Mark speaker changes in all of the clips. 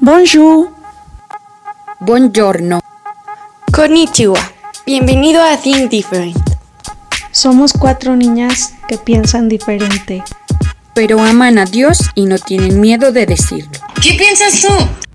Speaker 1: Bonjour.
Speaker 2: Buongiorno.
Speaker 3: Konnichiwa. Bienvenido a Think Different.
Speaker 1: Somos cuatro niñas que piensan diferente.
Speaker 2: Pero aman a Dios y no tienen miedo de decirlo.
Speaker 3: ¿Qué piensas tú?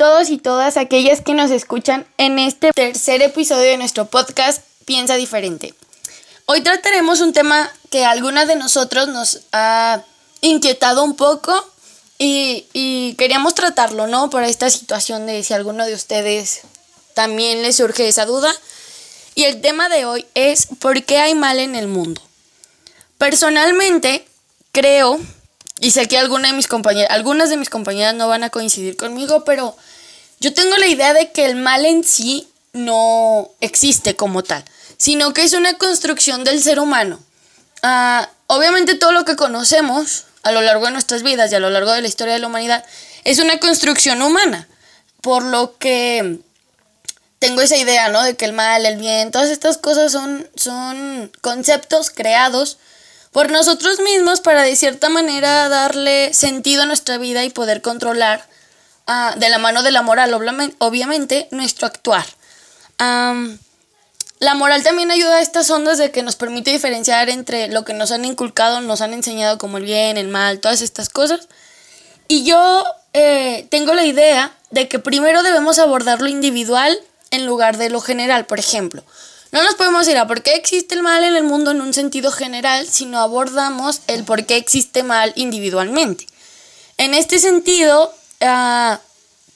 Speaker 3: Todos y todas aquellas que nos escuchan en este tercer episodio de nuestro podcast Piensa Diferente. Hoy trataremos un tema que a algunas de nosotros nos ha inquietado un poco y, queríamos tratarlo, ¿no? Por esta situación de si alguno de ustedes también le surge esa duda. Y el tema de hoy es ¿por qué hay mal en el mundo? Personalmente creo y sé que algunas de mis compañeras no van a coincidir conmigo, pero yo tengo la idea de que el mal en sí no existe como tal, sino que es una construcción del ser humano. Ah, obviamente todo lo que conocemos a lo largo de nuestras vidas y a lo largo de la historia de la humanidad es una construcción humana, por lo que tengo esa idea, ¿no? De que el mal, el bien, todas estas cosas son, son conceptos creados por nosotros mismos para de cierta manera darle sentido a nuestra vida y poder controlar ah, de la mano de la moral, obviamente, nuestro actuar. la moral también ayuda a estas ondas de que nos permite diferenciar entre lo que nos han inculcado, nos han enseñado como el bien, el mal, todas estas cosas. Y yo eh, tengo la idea de que primero debemos abordar lo individual en lugar de lo general, por ejemplo. No nos podemos ir a por qué existe el mal en el mundo en un sentido general, sino abordamos el por qué existe mal individualmente. En este sentido, ah,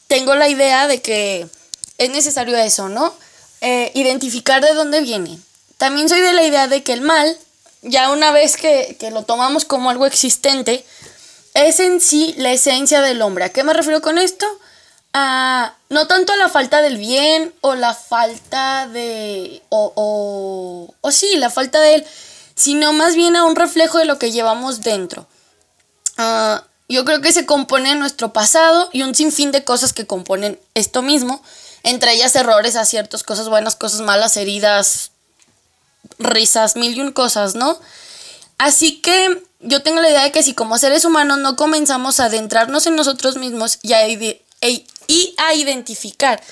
Speaker 3: tengo la idea de que es necesario eso, ¿no? Eh, identificar de dónde viene. También soy de la idea de que el mal, ya una vez que, que lo tomamos como algo existente, es en sí la esencia del hombre. ¿A qué me refiero con esto? No tanto a la falta del bien o la falta de, o, o, o sí, la falta de él, sino más bien a un reflejo de lo que llevamos dentro. Ah, yo creo que se compone nuestro pasado y un sinfín de cosas que componen esto mismo, entre ellas errores, aciertos, cosas buenas, cosas malas, heridas, risas, mil y un cosas, ¿no? Así que yo tengo la idea de que si como seres humanos no comenzamos a adentrarnos en nosotros mismos y a, y a identificar,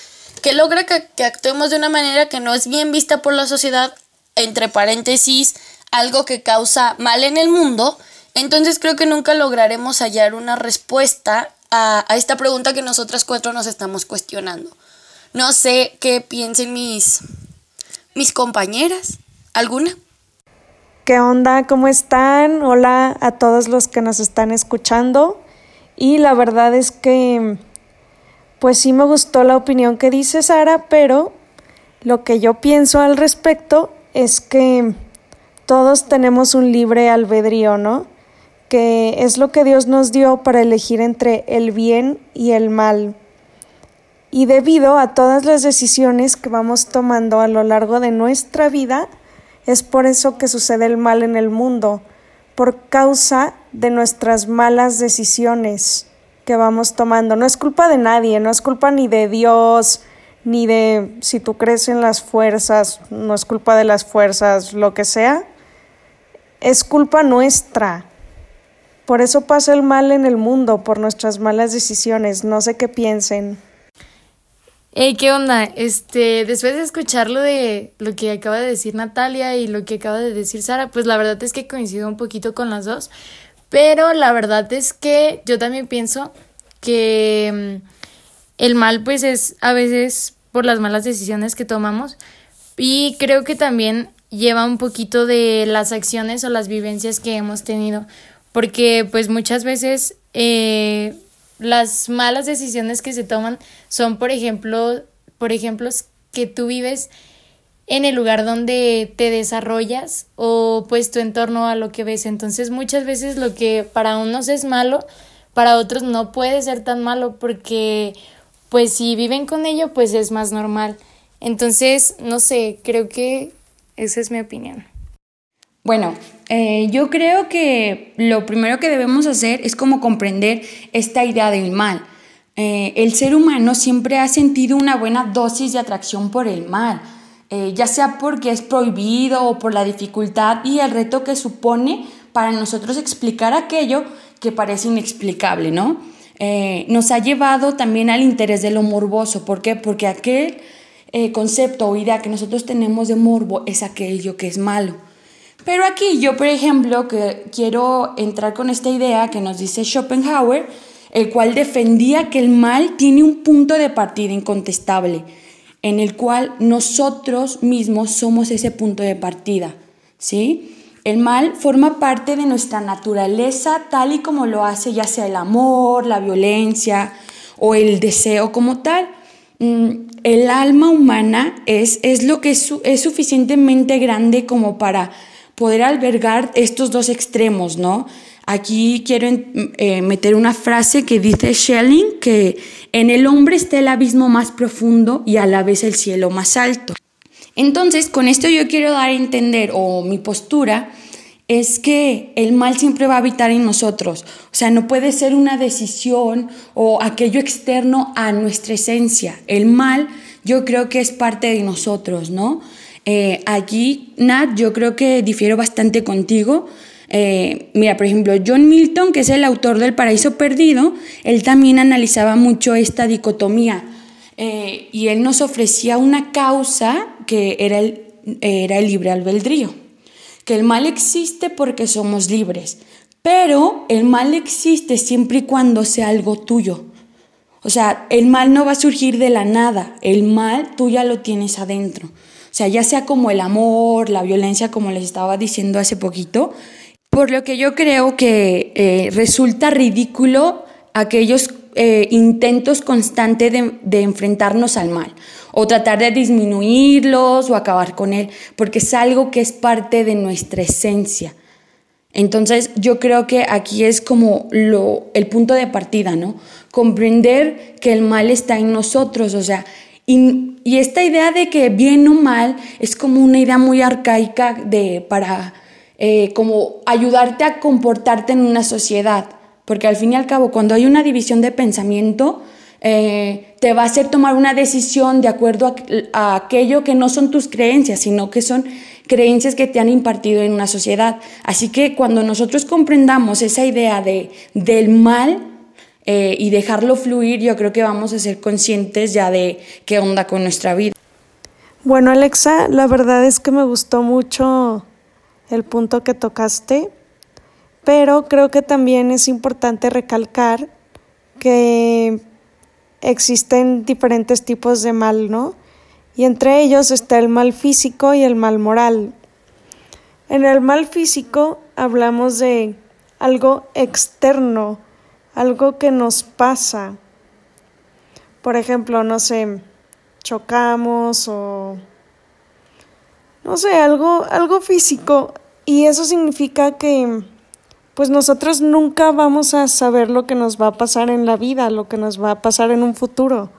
Speaker 3: que logra que, actuemos de una manera que no es bien vista por la sociedad, entre paréntesis, algo que causa mal en el mundo, entonces creo que nunca lograremos hallar una respuesta a, a, esta pregunta que nosotras cuatro nos estamos cuestionando. No sé qué piensen mis, mis compañeras. ¿Alguna?
Speaker 1: ¿Qué onda? ¿Cómo están? Hola a todos los que nos están escuchando. Y la verdad es que pues sí me gustó la opinión que dice Sara, pero lo que yo pienso al respecto es que todos tenemos un libre albedrío, ¿no? Que es lo que Dios nos dio para elegir entre el bien y el mal. Y debido a todas las decisiones que vamos tomando a lo largo de nuestra vida, es por eso que sucede el mal en el mundo, por causa de nuestras malas decisiones que vamos tomando. No es culpa de nadie, no es culpa ni de Dios, ni de si tú crees en las fuerzas, no es culpa de las fuerzas, lo que sea. Es culpa nuestra. Por eso pasa el mal en el mundo, por nuestras malas decisiones. No sé qué piensen.
Speaker 4: Hey, ¿qué onda? Este, después de escuchar lo de lo que acaba de decir Natalia y lo que acaba de decir Sara, pues la verdad es que coincido un poquito con las dos. Pero la verdad es que yo también pienso que mm, el mal pues es a veces por las malas decisiones que tomamos. Y creo que también lleva un poquito de las acciones o las vivencias que hemos tenido. Porque pues muchas veces eh, las malas decisiones que se toman son por ejemplo por ejemplo que tú vives en el lugar donde te desarrollas o pues tu entorno a lo que ves. Entonces muchas veces lo que para unos es malo, para otros no puede ser tan malo porque pues si viven con ello pues es más normal. Entonces, no sé, creo que esa es mi opinión.
Speaker 2: Bueno, eh, yo creo que lo primero que debemos hacer es como comprender esta idea del mal. eh, el ser humano siempre ha sentido una buena dosis de atracción por el mal, eh, ya sea porque es prohibido o por la dificultad y el reto que supone para nosotros explicar aquello que parece inexplicable, ¿no? Eh, nos ha llevado también al interés de lo morboso. ¿Por qué? Porque aquel concepto o idea que nosotros tenemos de morbo es aquello que es malo. Pero aquí yo, por ejemplo, que quiero entrar con esta idea que nos dice Schopenhauer, el cual defendía que el mal tiene un punto de partida incontestable, en el cual nosotros mismos somos ese punto de partida, ¿sí? El mal forma parte de nuestra naturaleza tal y como lo hace ya sea el amor, la violencia o el deseo como tal. Mm, el alma humana es, es lo que es, es suficientemente grande como para poder albergar estos dos extremos, ¿no? Aquí quiero eh, meter una frase que dice Schelling, que en el hombre está el abismo más profundo y a la vez el cielo más alto. Entonces, con esto yo quiero dar a entender, o mi postura, es que el mal siempre va a habitar en nosotros. O sea, no puede ser una decisión o aquello externo a nuestra esencia. El mal yo creo que es parte de nosotros, ¿no? Eh, aquí, Nat, yo creo que difiero bastante contigo. Eh, mira, por ejemplo, John Milton, que es el autor del Paraíso Perdido, él también analizaba mucho esta dicotomía eh, y él nos ofrecía una causa que era el, era el libre albedrío, que el mal existe porque somos libres, pero el mal existe siempre y cuando sea algo tuyo. O sea, el mal no va a surgir de la nada, el mal tú ya lo tienes adentro. O sea, ya sea como el amor, la violencia, como les estaba diciendo hace poquito, por lo que yo creo que eh, resulta ridículo aquellos eh, intentos constantes de, enfrentarnos al mal o tratar de disminuirlos o acabar con él, porque es algo que es parte de nuestra esencia. Entonces yo creo que aquí es como lo, el punto de partida, ¿no? Comprender que el mal está en nosotros, o sea, y, esta idea de que bien o mal es como una idea muy arcaica de, para eh, como ayudarte a comportarte en una sociedad. Porque al fin y al cabo, cuando hay una división de pensamiento, eh, te va a hacer tomar una decisión de acuerdo a, aquello que no son tus creencias, sino que son creencias que te han impartido en una sociedad. Así que cuando nosotros comprendamos esa idea de, del mal, eh, y dejarlo fluir, yo creo que vamos a ser conscientes ya de qué onda con nuestra vida.
Speaker 1: Bueno, Alexa, la verdad es que me gustó mucho el punto que tocaste, pero creo que también es importante recalcar que existen diferentes tipos de mal, ¿no? Y entre ellos está el mal físico y el mal moral. En el mal físico hablamos de algo externo, algo que nos pasa. Por ejemplo, no sé, chocamos o no sé, algo algo físico y eso significa que pues nosotros nunca vamos a saber lo que nos va a pasar en la vida, lo que nos va a pasar en un futuro.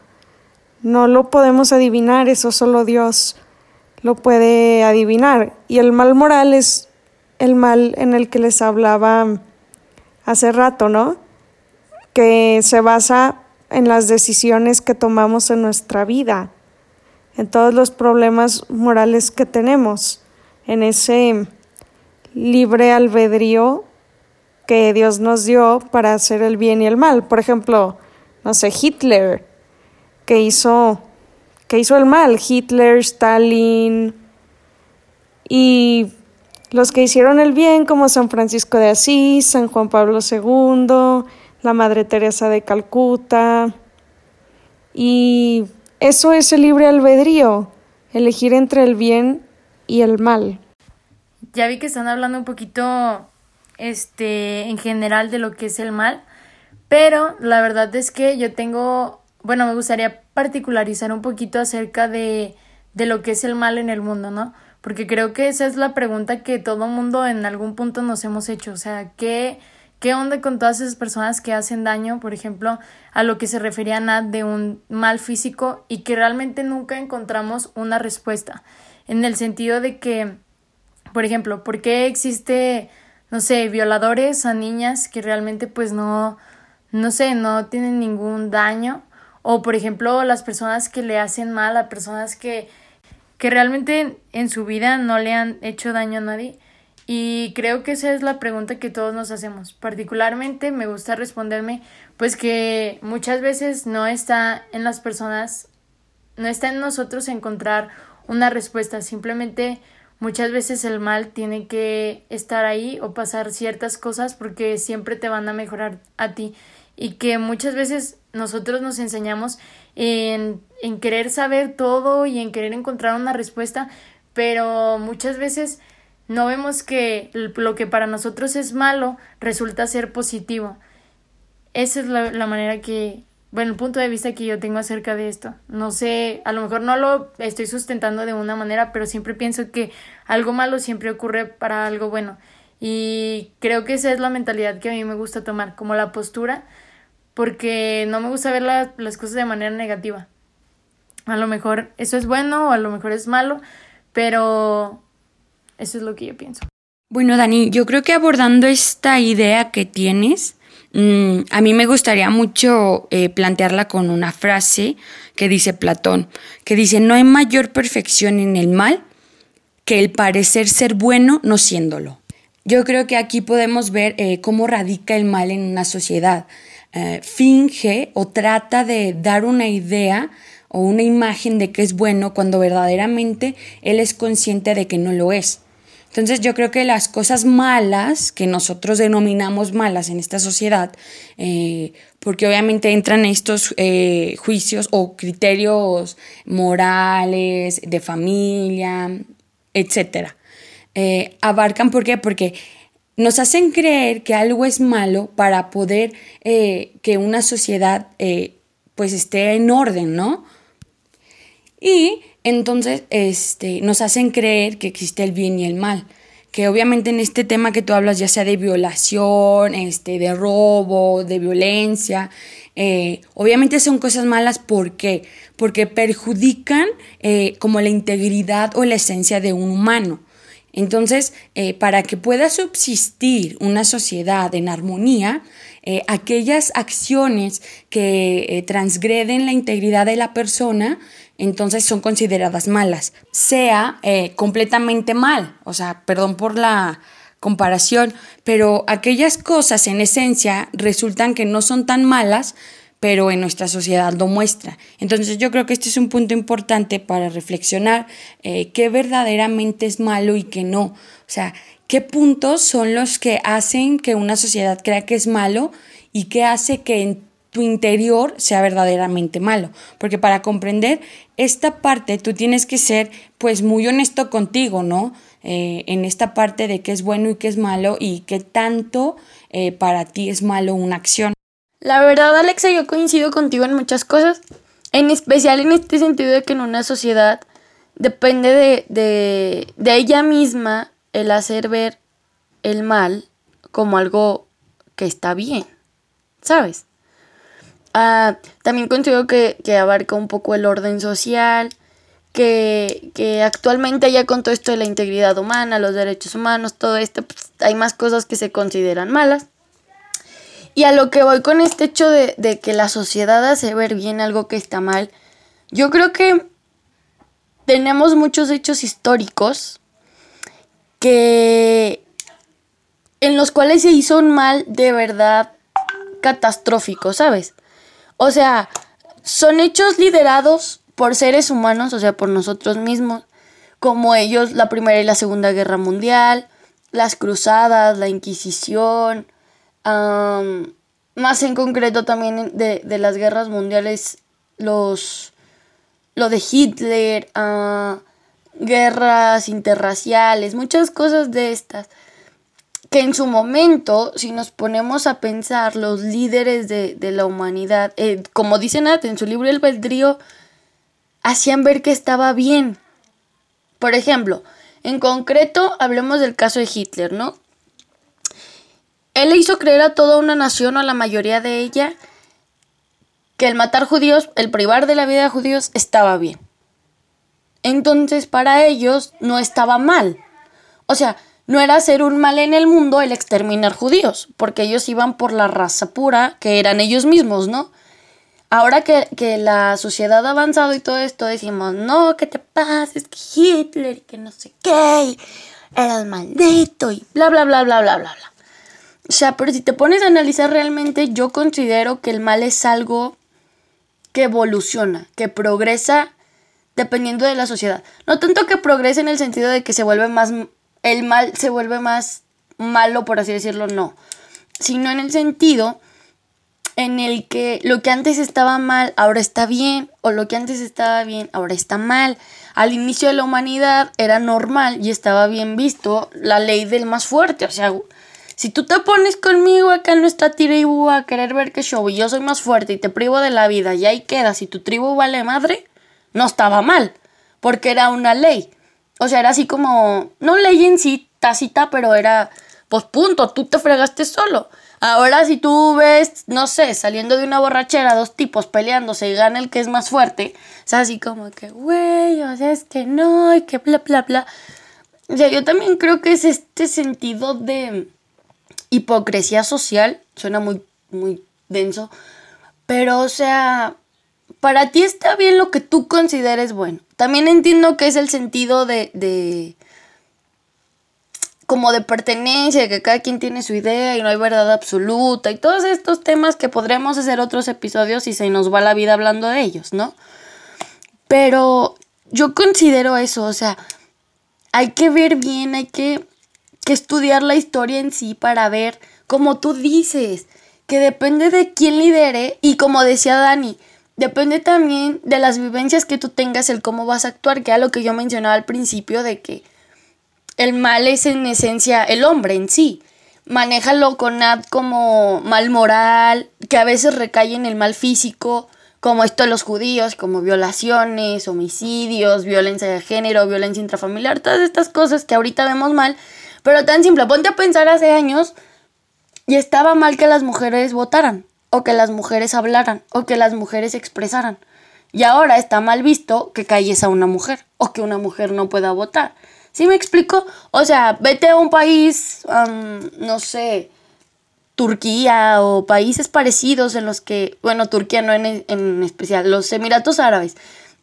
Speaker 1: No lo podemos adivinar, eso solo Dios lo puede adivinar. Y el mal moral es el mal en el que les hablaba hace rato, ¿no? que se basa en las decisiones que tomamos en nuestra vida, en todos los problemas morales que tenemos, en ese libre albedrío que Dios nos dio para hacer el bien y el mal. Por ejemplo, no sé, Hitler, que hizo, que hizo el mal, Hitler, Stalin, y los que hicieron el bien, como San Francisco de Asís, San Juan Pablo II, la Madre Teresa de Calcuta. Y eso es el libre albedrío, elegir entre el bien y el mal.
Speaker 4: Ya vi que están hablando un poquito este en general de lo que es el mal, pero la verdad es que yo tengo, bueno, me gustaría particularizar un poquito acerca de, de lo que es el mal en el mundo, ¿no? Porque creo que esa es la pregunta que todo mundo en algún punto nos hemos hecho, o sea, ¿qué ¿Qué onda con todas esas personas que hacen daño, por ejemplo, a lo que se refería Nat de un mal físico y que realmente nunca encontramos una respuesta? En el sentido de que, por ejemplo, ¿por qué existe, no sé, violadores a niñas que realmente pues no, no sé, no tienen ningún daño. O por ejemplo, las personas que le hacen mal a personas que, que realmente en su vida no le han hecho daño a nadie. Y creo que esa es la pregunta que todos nos hacemos. Particularmente me gusta responderme, pues que muchas veces no está en las personas, no está en nosotros encontrar una respuesta. Simplemente muchas veces el mal tiene que estar ahí o pasar ciertas cosas porque siempre te van a mejorar a ti. Y que muchas veces nosotros nos enseñamos en, en querer saber todo y en querer encontrar una respuesta, pero muchas veces no vemos que lo que para nosotros es malo resulta ser positivo. Esa es la, manera que, bueno, el punto de vista que yo tengo acerca de esto. No sé, a lo mejor no lo estoy sustentando de una manera, pero siempre pienso que algo malo siempre ocurre para algo bueno. Y creo que esa es la mentalidad que a mí me gusta tomar, como la postura, porque no me gusta ver las cosas de manera negativa. A lo mejor eso es bueno o a lo mejor es malo, pero eso es lo que yo pienso.
Speaker 2: Bueno, Dani, yo creo que abordando esta idea que tienes, mm, a mí me gustaría mucho eh, plantearla con una frase que dice Platón, que dice, no hay mayor perfección en el mal que el parecer ser bueno no siéndolo. Yo creo que aquí podemos ver eh, cómo radica el mal en una sociedad. Eh, finge o trata de dar una idea o una imagen de que es bueno cuando verdaderamente él es consciente de que no lo es. Entonces yo creo que las cosas malas que nosotros denominamos malas en esta sociedad, eh, porque obviamente entran estos eh, juicios o criterios morales, de familia, etc. Eh, abarcan, ¿por qué? Porque nos hacen creer que algo es malo para poder que una sociedad pues esté en orden, ¿no? Y entonces, este, nos hacen creer que existe el bien y el mal. Que obviamente en este tema que tú hablas, ya sea de violación, este, de robo, de violencia, eh, obviamente son cosas malas. ¿Por qué? Porque perjudican eh, como la integridad o la esencia de un humano. Entonces, eh, para que pueda subsistir una sociedad en armonía, aquellas acciones que transgreden la integridad de la persona entonces son consideradas malas, sea eh, completamente mal, o sea, perdón por la comparación, pero aquellas cosas en esencia resultan que no son tan malas, pero en nuestra sociedad lo muestra. Entonces yo creo que este es un punto importante para reflexionar eh, qué verdaderamente es malo y qué no. O sea, qué puntos son los que hacen que una sociedad crea que es malo y qué hace que en tu interior sea verdaderamente malo. Porque para comprender esta parte tú tienes que ser pues muy honesto contigo, ¿no? Eh, en esta parte de qué es bueno y qué es malo y qué tanto eh, para ti es malo una acción.
Speaker 3: La verdad, Alexa, yo coincido contigo en muchas cosas, en especial en este sentido de que en una sociedad depende de, de, de ella misma el hacer ver el mal como algo que está bien, ¿sabes? Ah, también considero que, abarca un poco el orden social, que, actualmente ya con todo esto de la integridad humana, los derechos humanos, todo esto, pues, hay más cosas que se consideran malas. Y a lo que voy con este hecho de, de que la sociedad hace ver bien algo que está mal, yo creo que tenemos muchos hechos históricos que en los cuales se hizo un mal de verdad catastrófico, ¿sabes? O sea, son hechos liderados por seres humanos, o sea, por nosotros mismos, como ellos la Primera y la Segunda Guerra Mundial, las cruzadas, la Inquisición, más en concreto también de, las guerras mundiales, los, lo de Hitler, uh, guerras interraciales, muchas cosas de estas que en su momento, si nos ponemos a pensar, los líderes de, la humanidad, eh, como dice Nat en su libro El Beldrío, hacían ver que estaba bien. Por ejemplo, en concreto, hablemos del caso de Hitler, ¿no? Él le hizo creer a toda una nación o a la mayoría de ella que el matar judíos, el privar de la vida de judíos, estaba bien. Entonces, para ellos no estaba mal. O sea, no era hacer un mal en el mundo el exterminar judíos, porque ellos iban por la raza pura, que eran ellos mismos, ¿no? Ahora que, que la sociedad ha avanzado y todo esto, decimos, no, ¿qué te pasa? Es que Hitler, que no sé qué, era el maldito y bla, bla, bla, bla, bla, bla, bla. O sea, pero si te pones a analizar realmente, yo considero que el mal es algo que evoluciona, que progresa dependiendo de la sociedad. No tanto que progrese en el sentido de que se vuelve más, el mal se vuelve más malo, por así decirlo, no. Sino en el sentido en el que lo que antes estaba mal ahora está bien, o lo que antes estaba bien ahora está mal. Al inicio de la humanidad era normal y estaba bien visto la ley del más fuerte. O sea, si tú te pones conmigo acá en nuestra tribu a querer ver qué show y yo soy más fuerte y te privo de la vida y ahí quedas y tu tribu vale madre, no estaba mal, porque era una ley. O sea, era así como, no ley en sí tácita, pero era, pues punto, tú te fregaste solo. Ahora si tú ves, no sé, saliendo de una borrachera, dos tipos peleándose y gana el que es más fuerte, es así como que, güey, o sea, es que no, y que bla, bla, bla. O sea, yo también creo que es este sentido de hipocresía social, suena muy, muy denso, pero o sea, para ti está bien lo que tú consideres bueno. También entiendo que es el sentido de, de como de pertenencia, que cada quien tiene su idea y no hay verdad absoluta y todos estos temas que podremos hacer otros episodios y se nos va la vida hablando de ellos, ¿no? Pero yo considero eso, o sea, hay que ver bien, hay que, que estudiar la historia en sí para ver, como tú dices, que depende de quién lidere y como decía Dani, depende también de las vivencias que tú tengas, el cómo vas a actuar, que era lo que yo mencionaba al principio de que el mal es en esencia el hombre en sí. Manéjalo con ad como mal moral, que a veces recae en el mal físico, como esto de los judíos, como violaciones, homicidios, violencia de género, violencia intrafamiliar, todas estas cosas que ahorita vemos mal, pero tan simple, ponte a pensar hace años y estaba mal que las mujeres votaran, o que las mujeres hablaran, o que las mujeres expresaran. Y ahora está mal visto que calles a una mujer, o que una mujer no pueda votar. ¿Sí me explico? O sea, vete a un país, no sé, Turquía o países parecidos en los que, bueno, Turquía no en, en, especial, los Emiratos Árabes,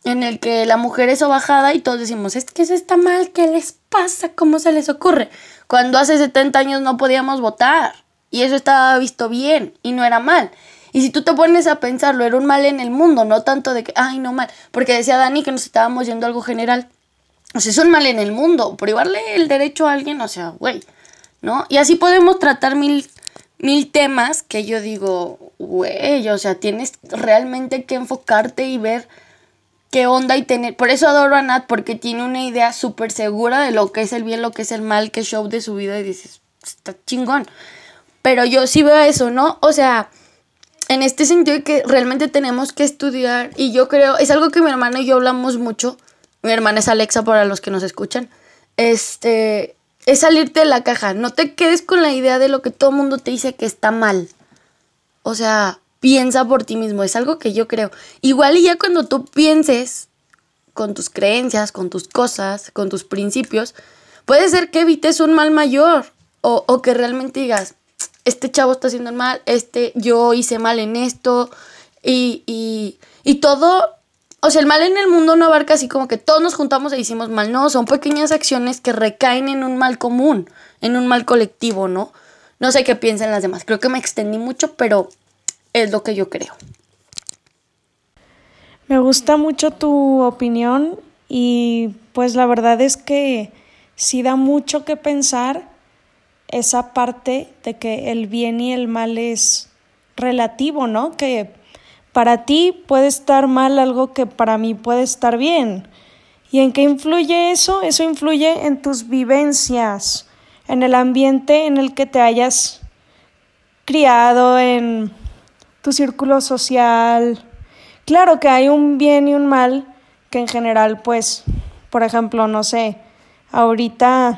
Speaker 3: en el que la mujer es bajada y todos decimos, es que eso está mal, ¿qué les pasa? ¿Cómo se les ocurre? Cuando hace 70 años no podíamos votar y eso estaba visto bien y no era mal. Y si tú te pones a pensarlo, era un mal en el mundo, no tanto de que, ay, no mal, porque decía Dani que nos estábamos yendo a algo general. O sea, es un mal en el mundo. Privarle el derecho a alguien, o sea, güey, ¿no? Y así podemos tratar mil, mil temas que yo digo, güey, o sea, tienes realmente que enfocarte y ver qué onda y tener. Por eso adoro a Nat, porque tiene una idea súper segura de lo que es el bien, lo que es el mal, qué show de su vida y dices, está chingón. Pero yo sí veo eso, ¿no? O sea, en este sentido de que realmente tenemos que estudiar y yo creo, es algo que mi hermana y yo hablamos mucho mi hermana es Alexa para los que nos escuchan, este, es salirte de la caja. No te quedes con la idea de lo que todo el mundo te dice que está mal. O sea, piensa por ti mismo. Es algo que yo creo. Igual y ya cuando tú pienses con tus creencias, con tus cosas, con tus principios, puede ser que evites un mal mayor. O, o que realmente digas, este chavo está haciendo mal, este, yo hice mal en esto. Y, y, y todo o sea, el mal en el mundo no abarca así como que todos nos juntamos e hicimos mal, no, son pequeñas acciones que recaen en un mal común, en un mal colectivo, ¿no? No sé qué piensan las demás, creo que me extendí mucho, pero es lo que yo creo.
Speaker 1: Me gusta mucho tu opinión y pues la verdad es que sí da mucho que pensar esa parte de que el bien y el mal es relativo, ¿no? Que para ti puede estar mal algo que para mí puede estar bien. ¿Y en qué influye eso? Eso influye en tus vivencias, en el ambiente en el que te hayas criado, en tu círculo social. Claro que hay un bien y un mal que en general, pues, por ejemplo, no sé, ahorita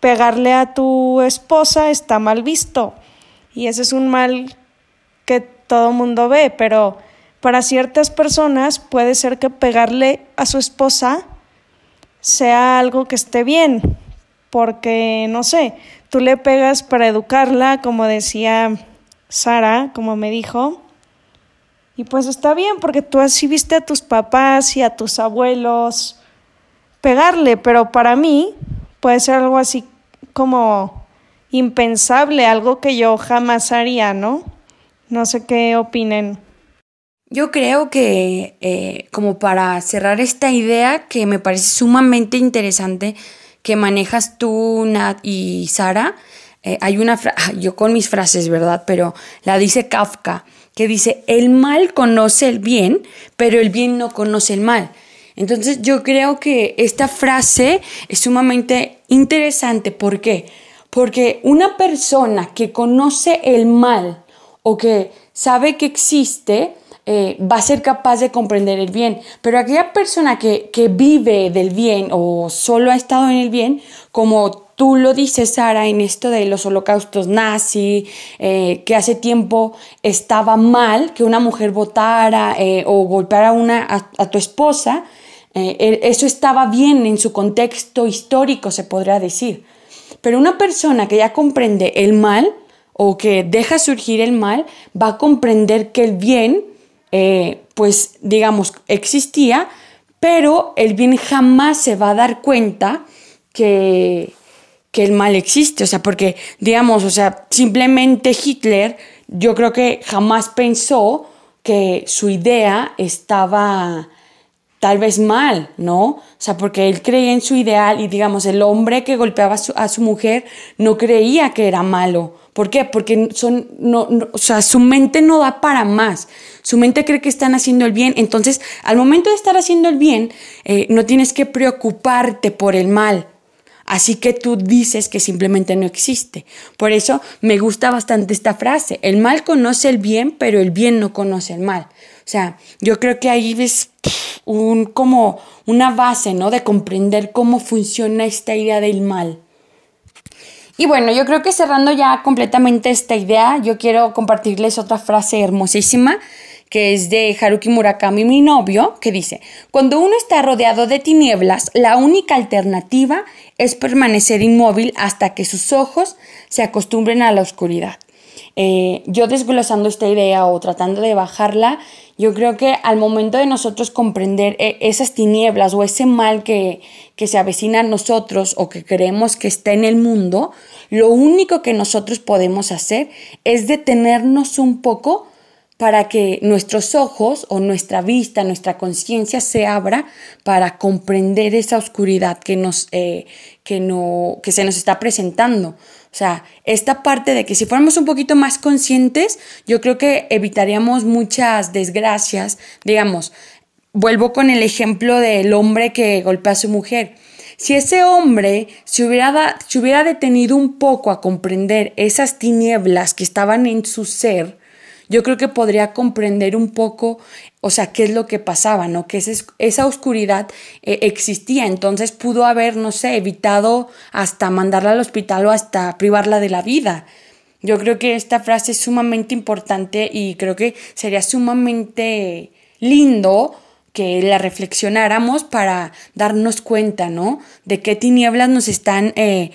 Speaker 1: pegarle a tu esposa está mal visto. Y ese es un mal que todo mundo ve, pero para ciertas personas puede ser que pegarle a su esposa sea algo que esté bien. porque, no sé, tú le pegas para educarla, como decía Sara, como me dijo, y pues está bien, porque tú así viste a tus papás y a tus abuelos pegarle, pero para mí puede ser algo así como impensable, algo que yo jamás haría, ¿no? No sé qué opinen.
Speaker 2: Yo creo que eh, como para cerrar esta idea que me parece sumamente interesante que manejas tú, Nat y Sara, eh, hay una frase, yo con mis frases, ¿verdad? Pero la dice Kafka, que dice, el mal conoce el bien, pero el bien no conoce el mal. Entonces yo creo que esta frase es sumamente interesante. ¿Por qué? Porque una persona que conoce el mal o que sabe que existe, eh, va a ser capaz de comprender el bien. Pero aquella persona que, vive del bien o solo ha estado en el bien, como tú lo dices, Sara, en esto de los holocaustos nazi, eh, que hace tiempo estaba mal que una mujer votara eh, o golpeara a, a, tu esposa, eso estaba bien en su contexto histórico, se podría decir. Pero una persona que ya comprende el mal o que deja surgir el mal, va a comprender que el bien eh, pues digamos, existía, pero el bien jamás se va a dar cuenta que, que el mal existe. O sea, porque, digamos, o sea, simplemente Hitler, yo creo que jamás pensó que su idea estaba tal vez mal, ¿no? O sea, porque él creía en su ideal y digamos, el hombre que golpeaba a su, mujer no creía que era malo. ¿Por qué? Porque son, no, o sea, su mente no da para más. Su mente cree que están haciendo el bien. Entonces, al momento de estar haciendo el bien, eh, no tienes que preocuparte por el mal. Así que tú dices que simplemente no existe. Por eso me gusta bastante esta frase. El mal conoce el bien, pero el bien no conoce el mal. O sea, yo creo que ahí ves un, como una base, ¿no? De comprender cómo funciona esta idea del mal. Y bueno, yo creo que cerrando ya completamente esta idea, yo quiero compartirles otra frase hermosísima que es de Haruki Murakami, mi novio, que dice, cuando uno está rodeado de tinieblas, la única alternativa es permanecer inmóvil hasta que sus ojos se acostumbren a la oscuridad. Eh, yo desglosando esta idea o tratando de bajarla, yo creo que al momento de nosotros comprender eh, esas tinieblas o ese mal que, que se avecina a nosotros o que creemos que está en el mundo, lo único que nosotros podemos hacer es detenernos un poco para que nuestros ojos o nuestra vista, nuestra conciencia se abra para comprender esa oscuridad que, nos, eh, que, no, que se nos está presentando. O sea, esta parte de que si fuéramos un poquito más conscientes, yo creo que evitaríamos muchas desgracias. Digamos, vuelvo con el ejemplo del hombre que golpea a su mujer. Si ese hombre se hubiera, se hubiera detenido un poco a comprender esas tinieblas que estaban en su ser, yo creo que podría comprender un poco, o sea, qué es lo que pasaba, ¿no? Que esa, oscuridad eh, existía, entonces pudo haber, no sé, evitado hasta mandarla al hospital o hasta privarla de la vida. Yo creo que esta frase es sumamente importante y creo que sería sumamente lindo que la reflexionáramos para darnos cuenta, ¿no? De qué tinieblas nos están eh,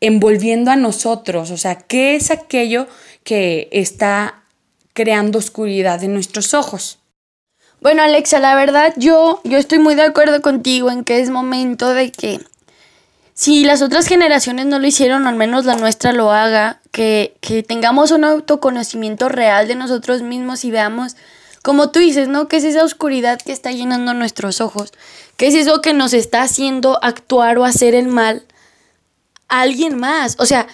Speaker 2: envolviendo a nosotros, o sea, qué es aquello que está creando oscuridad en nuestros ojos.
Speaker 3: Bueno, Alexa, la verdad yo, yo estoy muy de acuerdo contigo en que es momento de que si las otras generaciones no lo hicieron, al menos la nuestra lo haga, que, que tengamos un autoconocimiento real de nosotros mismos y veamos, como tú dices, ¿no? ¿Qué es esa oscuridad que está llenando nuestros ojos? ¿Qué es eso que nos está haciendo actuar o hacer el mal a alguien más? O sea,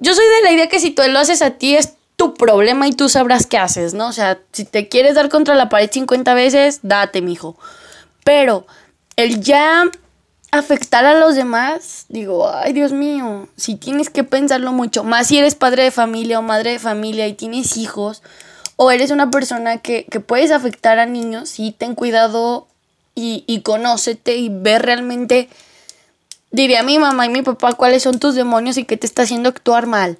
Speaker 3: yo soy de la idea que si tú lo haces a ti es tu problema y tú sabrás qué haces, ¿no? O sea, si te quieres dar contra la pared 50 veces, date, mijo. Pero el ya afectar a los demás, digo, ay Dios mío, si tienes que pensarlo mucho, más si eres padre de familia o madre de familia y tienes hijos, o eres una persona que, puedes afectar a niños, sí, ten cuidado y, y conócete y ve realmente, diría mi mamá y mi papá, cuáles son tus demonios y qué te está haciendo actuar mal.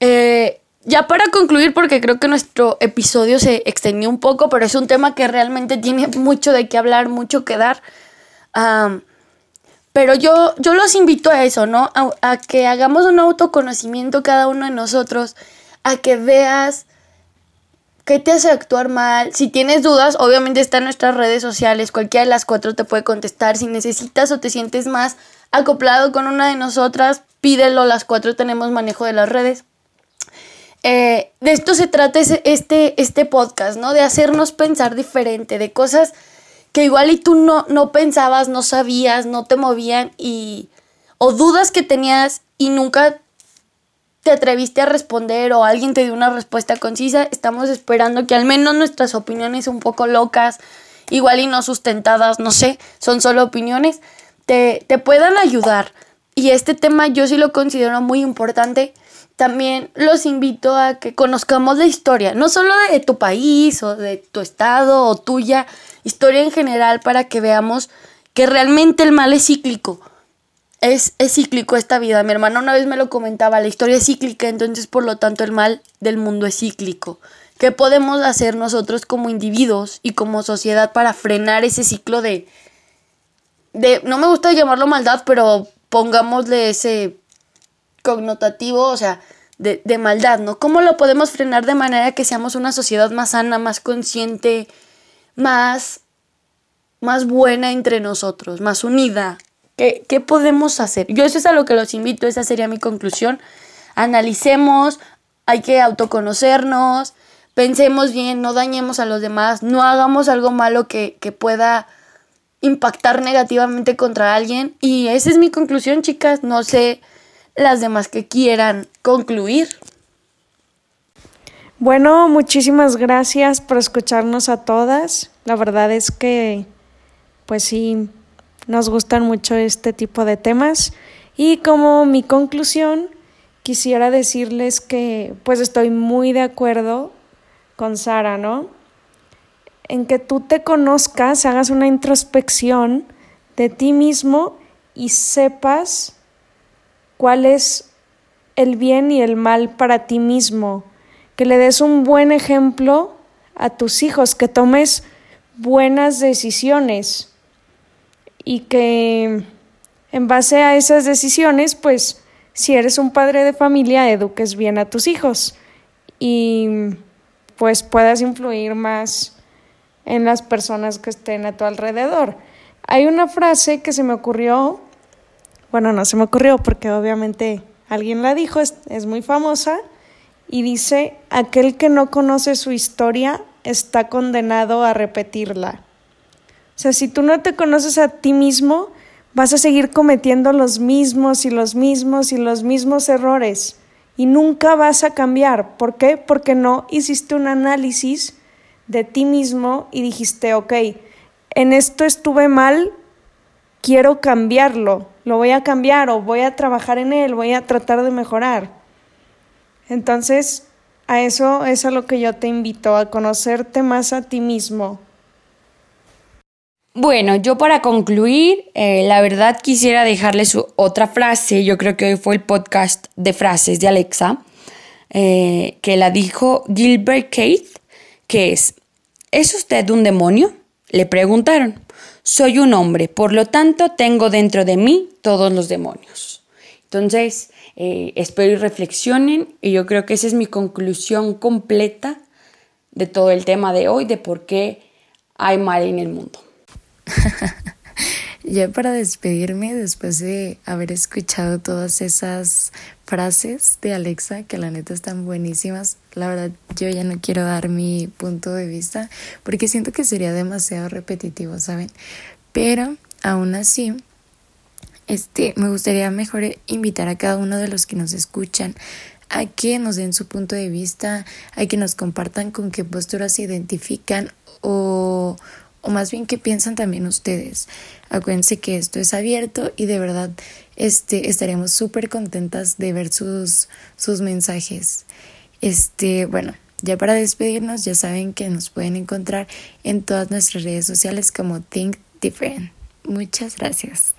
Speaker 3: Eh, ya para concluir, porque creo que nuestro episodio se extendió un poco, pero es un tema que realmente tiene mucho de qué hablar, mucho que dar. Pero yo, yo los invito a eso, ¿no? A, a que hagamos un autoconocimiento cada uno de nosotros, a que veas qué te hace actuar mal. Si tienes dudas, obviamente está en nuestras redes sociales, cualquiera de las cuatro te puede contestar. Si necesitas o te sientes más acoplado con una de nosotras, pídelo, las cuatro tenemos manejo de las redes. Eh, de esto se trata este, este podcast, ¿no? De hacernos pensar diferente, de cosas que igual y tú no, no pensabas, no sabías, no te movían y... o dudas que tenías y nunca te atreviste a responder o alguien te dio una respuesta concisa, estamos esperando que al menos nuestras opiniones un poco locas, igual y no sustentadas, no sé, son solo opiniones, te, te puedan ayudar. Y este tema yo sí lo considero muy importante. También los invito a que conozcamos la historia, no solo de tu país o de tu estado o tuya, historia en general para que veamos que realmente el mal es cíclico. Es, es, cíclico esta vida. Mi hermano una vez me lo comentaba, la historia es cíclica, entonces por lo tanto el mal del mundo es cíclico. ¿Qué podemos hacer nosotros como individuos y como sociedad para frenar ese ciclo de... de no me gusta llamarlo maldad, pero pongámosle ese connotativo, o sea, de, de maldad, ¿no? ¿Cómo lo podemos frenar de manera que seamos una sociedad más sana, más consciente, más, más buena entre nosotros, más unida. ¿Qué, ¿Qué podemos hacer? Yo eso es a lo que los invito, esa sería mi conclusión. Analicemos, hay que autoconocernos, pensemos bien, no dañemos a los demás, no hagamos algo malo que, que pueda impactar negativamente contra alguien. Y esa es mi conclusión, chicas. No sé las demás que quieran concluir.
Speaker 1: Bueno, muchísimas gracias por escucharnos a todas. La verdad es que, pues sí, nos gustan mucho este tipo de temas. Y como mi conclusión, quisiera decirles que, pues estoy muy de acuerdo con Sara, ¿no? En que tú te conozcas, hagas una introspección de ti mismo y sepas cuál es el bien y el mal para ti mismo que le des un buen ejemplo a tus hijos, que tomes buenas decisiones y que en base a esas decisiones, pues si eres un padre de familia, eduques bien a tus hijos y pues puedas influir más en las personas que estén a tu alrededor. Hay una frase que se me ocurrió, bueno, no se me ocurrió porque obviamente alguien la dijo, es, es muy famosa, y dice, aquel que no conoce su historia está condenado a repetirla. O sea, si tú no te conoces a ti mismo, vas a seguir cometiendo los mismos y los mismos y los mismos errores y nunca vas a cambiar. ¿Por qué? Porque no hiciste un análisis de ti mismo y dijiste, ok, en esto estuve mal, quiero cambiarlo, lo voy a cambiar o voy a trabajar en él, voy a tratar de mejorar. Entonces, a eso es a lo que yo te invito, a conocerte más a ti mismo.
Speaker 2: Bueno, yo para concluir, eh, la verdad quisiera dejarles otra frase. Yo creo que hoy fue el podcast de frases de Alexa, eh, que la dijo Gilbert Keith, que es, ¿es usted un demonio? Le preguntaron. Soy un hombre, por lo tanto tengo dentro de mí todos los demonios. Entonces, eh, espero y reflexionen y yo creo que esa es mi conclusión completa de todo el tema de hoy, de por qué hay mal en el mundo.
Speaker 5: ya para despedirme, después de haber escuchado todas esas frases de Alexa, que la neta están buenísimas, la verdad yo ya no quiero dar mi punto de vista porque siento que sería demasiado repetitivo, ¿saben? Pero aún así, este, me gustaría mejor invitar a cada uno de los que nos escuchan a que nos den su punto de vista, a que nos compartan con qué posturas se identifican o, o más bien qué piensan también ustedes. Acuérdense que esto es abierto y de verdad este, estaremos súper contentas de ver sus, sus mensajes. Este, bueno, ya para despedirnos, ya saben que nos pueden encontrar en todas nuestras redes sociales como Think Different. Muchas gracias.